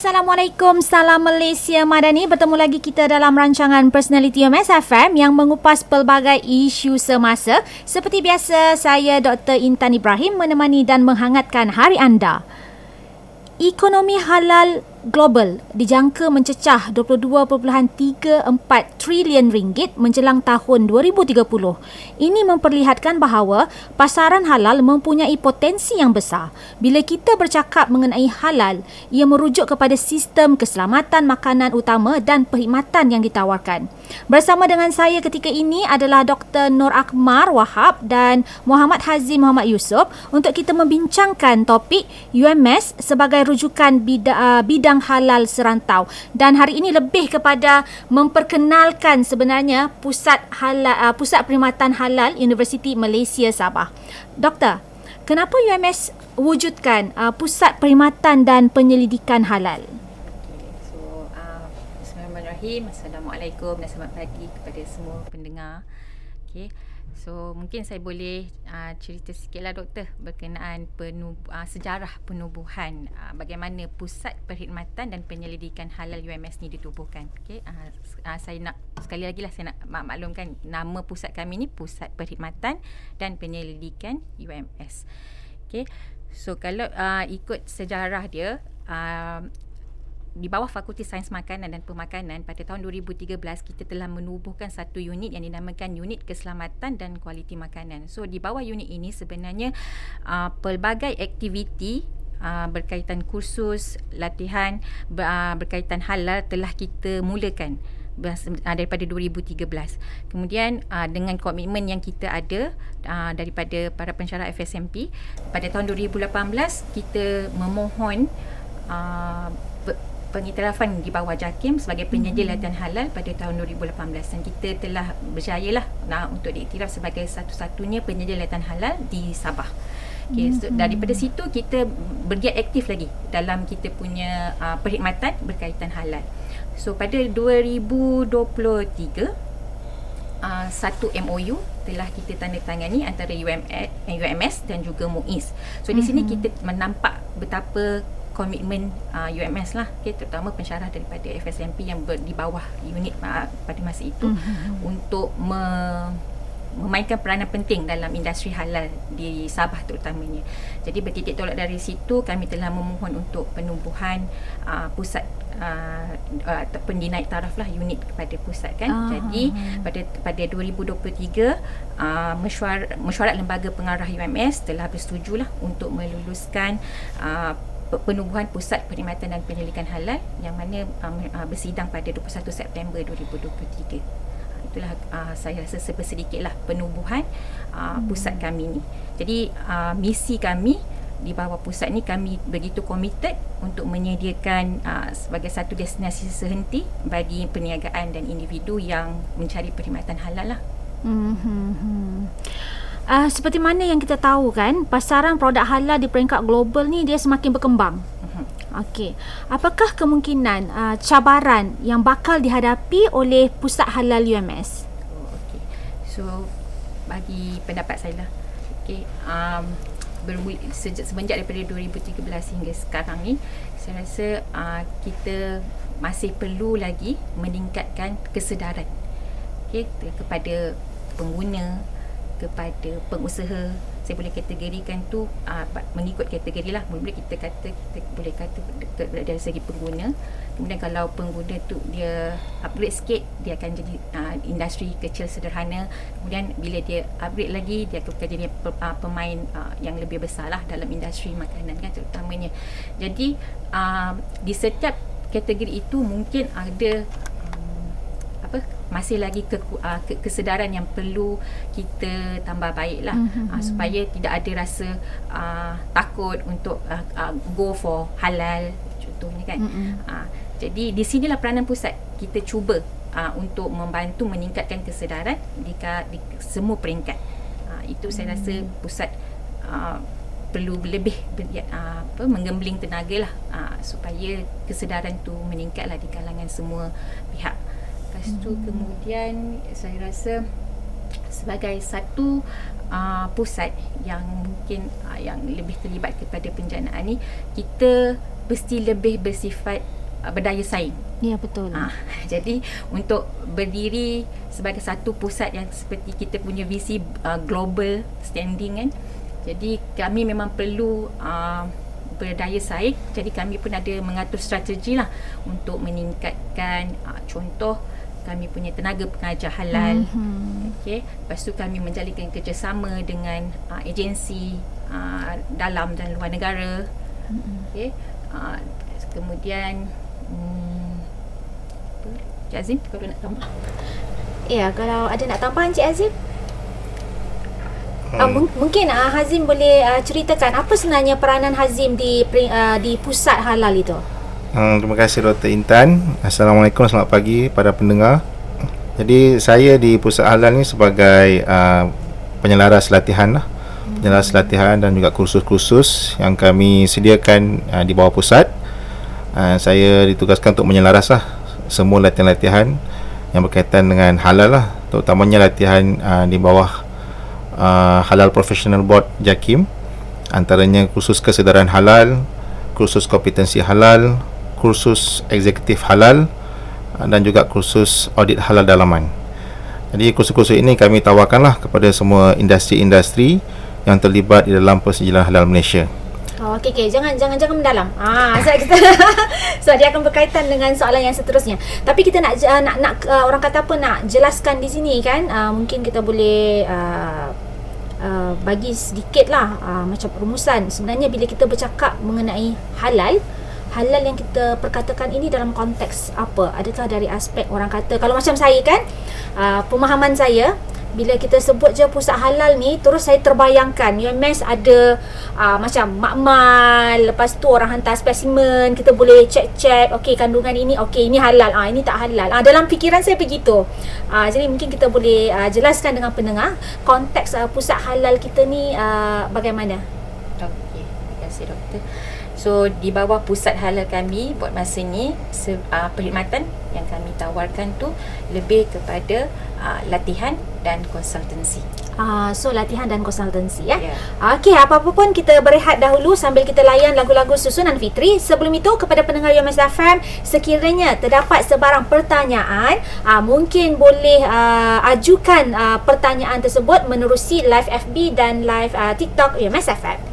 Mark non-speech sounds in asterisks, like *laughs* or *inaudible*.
Assalamualaikum, salam Malaysia Madani. Bertemu lagi kita dalam rancangan Personality UMS FM yang mengupas pelbagai isu semasa. Seperti biasa, saya Dr. Intan Ibrahim menemani dan menghangatkan hari anda. Ekonomi halal global dijangka mencecah 22.34 trilion ringgit menjelang tahun 2030. Ini memperlihatkan bahawa pasaran halal mempunyai potensi yang besar. Bila kita bercakap mengenai halal, ia merujuk kepada sistem keselamatan makanan utama dan perkhidmatan yang ditawarkan. Bersama dengan saya ketika ini adalah Dr. Nur Akmar Wahab dan Muhammad Hazim Muhammad Yusof untuk kita membincangkan topik UMS sebagai rujukan bidang, bidang bidang halal serantau dan hari ini lebih kepada memperkenalkan sebenarnya pusat halal uh, pusat perkhidmatan halal Universiti Malaysia Sabah. Doktor, kenapa UMS wujudkan uh, pusat perkhidmatan dan penyelidikan halal? So, uh. Assalamualaikum dan selamat pagi kepada semua pendengar. Okay. So mungkin saya boleh uh, cerita sikitlah doktor berkenaan penub- uh, sejarah penubuhan uh, bagaimana pusat perkhidmatan dan penyelidikan halal UMS ni ditubuhkan. Okey, uh, uh, saya nak sekali lagi lah saya nak mak- maklumkan nama pusat kami ni Pusat Perkhidmatan dan Penyelidikan UMS. Okey. So kalau uh, ikut sejarah dia uh, di bawah Fakulti Sains Makanan dan Pemakanan pada tahun 2013 kita telah menubuhkan satu unit yang dinamakan Unit Keselamatan dan Kualiti Makanan. So di bawah unit ini sebenarnya uh, pelbagai aktiviti uh, berkaitan kursus, latihan ber, uh, berkaitan halal telah kita mulakan uh, daripada 2013. Kemudian uh, dengan komitmen yang kita ada uh, daripada para pensyarah FSMP pada tahun 2018 kita memohon uh, pengiktirafan di bawah JAKIM sebagai penyedia mm-hmm. latihan halal pada tahun 2018 dan kita telah berjaya lah nah, untuk diiktiraf sebagai satu-satunya penyedia latihan halal di Sabah. Okay, so mm-hmm. daripada situ kita bergiat aktif lagi dalam kita punya uh, perkhidmatan berkaitan halal. So pada 2023 uh, satu MOU telah kita tanda tangani antara UMS, UMS dan juga MUIS. So di sini mm-hmm. kita menampak betapa komitmen uh, UMS lah okay, terutama pensyarah daripada FSMP yang ber, di bawah unit uh, pada masa itu mm-hmm. untuk me, memainkan peranan penting dalam industri halal di Sabah terutamanya. Jadi bertitik tolak dari situ kami telah memohon untuk penubuhan uh, pusat uh, uh, pendinaik taraf lah unit kepada pusat kan. Uh, Jadi pada pada 2023 uh, mesyuarat, mesyuarat lembaga pengarah UMS telah bersetujulah untuk meluluskan uh, penubuhan pusat perkhidmatan dan penyelidikan halal yang mana um, uh, bersidang pada 21 September 2023 uh, itulah uh, saya rasa sedikitlah penubuhan uh, hmm. pusat kami ni jadi uh, misi kami di bawah pusat ni kami begitu komited untuk menyediakan uh, sebagai satu destinasi sehenti bagi perniagaan dan individu yang mencari perkhidmatan halal lah. Hmm. Uh, seperti mana yang kita tahu kan, pasaran produk halal di peringkat global ni dia semakin berkembang. Mhm. Okey. Apakah kemungkinan uh, cabaran yang bakal dihadapi oleh pusat halal UMS? Oh, okey. So bagi pendapat saya lah. Okey, um sejak semenjak daripada 2013 hingga sekarang ni saya rasa uh, kita masih perlu lagi meningkatkan kesedaran okey kepada pengguna kepada pengusaha. Saya boleh kategorikan tu uh, mengikut kategori lah. Mula kita kata kita boleh kata dari segi pengguna. Kemudian kalau pengguna tu dia upgrade sikit dia akan jadi uh, industri kecil sederhana. Kemudian bila dia upgrade lagi dia akan jadi uh, pemain uh, yang lebih besar lah dalam industri makanan kan terutamanya. Jadi uh, di setiap kategori itu mungkin ada masih lagi ke, uh, ke, kesedaran yang perlu kita tambah baiklah mm-hmm. uh, supaya tidak ada rasa uh, takut untuk uh, uh, go for halal contohnya kan mm-hmm. uh, jadi di sinilah peranan pusat kita cuba uh, untuk membantu meningkatkan kesedaran di, di semua peringkat uh, itu mm-hmm. saya rasa pusat uh, perlu lebih uh, apa menggembling tenaga lah uh, supaya kesedaran tu meningkatlah di kalangan semua pihak Lepas tu hmm. kemudian saya rasa sebagai satu uh, pusat yang mungkin uh, yang lebih terlibat kepada penjanaan ni kita mesti lebih bersifat uh, berdaya saing. Ya betul. Ah, *laughs* jadi untuk berdiri sebagai satu pusat yang seperti kita punya visi uh, global standing kan. Jadi kami memang perlu uh, berdaya saing. Jadi kami pun ada mengatur strategi lah untuk meningkatkan uh, contoh kami punya tenaga pengajar halal. Mm-hmm. Okey, lepas tu kami menjalinkan kerjasama dengan uh, agensi uh, dalam dan luar negara. Mm-hmm. Okey. Uh, kemudian um, Cik Azim kalau nak tambah. Ya, kalau ada nak tambah Cik Azim. Hmm. Uh, mungkin uh, Hazim boleh uh, ceritakan apa sebenarnya peranan Hazim di uh, di pusat halal itu. Hmm, terima kasih Dr. Intan. Assalamualaikum, selamat pagi pada pendengar. Jadi saya di pusat halal ni sebagai uh, penyelaras latihan lah. Penyelaras latihan dan juga kursus-kursus yang kami sediakan uh, di bawah pusat. Uh, saya ditugaskan untuk menyelaras lah semua latihan-latihan yang berkaitan dengan halal lah terutamanya latihan uh, di bawah uh, halal professional board JAKIM antaranya kursus kesedaran halal kursus kompetensi halal kursus eksekutif halal uh, dan juga kursus audit halal dalaman jadi kursus-kursus ini kami tawarkanlah kepada semua industri-industri yang terlibat di dalam persijilan halal Malaysia Oh, okey okey jangan jangan jangan mendalam. Ah sebab kita *laughs* so dia akan berkaitan dengan soalan yang seterusnya. Tapi kita nak uh, nak nak uh, orang kata apa nak jelaskan di sini kan uh, mungkin kita boleh uh, uh, bagi sedikit lah uh, macam perumusan. Sebenarnya bila kita bercakap mengenai halal halal yang kita perkatakan ini dalam konteks apa? Adakah dari aspek orang kata? Kalau macam saya kan uh, pemahaman saya bila kita sebut je pusat halal ni terus saya terbayangkan UMS ada uh, macam makmal lepas tu orang hantar spesimen kita boleh check-check okey kandungan ini okey ini halal. Ah ini tak halal. Ah dalam fikiran saya begitu. Ah jadi mungkin kita boleh uh, jelaskan dengan pendengar konteks uh, pusat halal kita ni uh, bagaimana okey terima kasih doktor So di bawah pusat halal kami buat masa ni se, uh, perkhidmatan yang kami tawarkan tu lebih kepada uh, latihan dan konsultansi. Ah, so latihan dan konsultansi ya. Yeah. Okey, apa-apa pun kita berehat dahulu sambil kita layan lagu-lagu susunan Fitri. Sebelum itu kepada pendengar UMS FM, sekiranya terdapat sebarang pertanyaan, ah, mungkin boleh ah, ajukan ah, pertanyaan tersebut menerusi live FB dan live ah, TikTok UMS FM.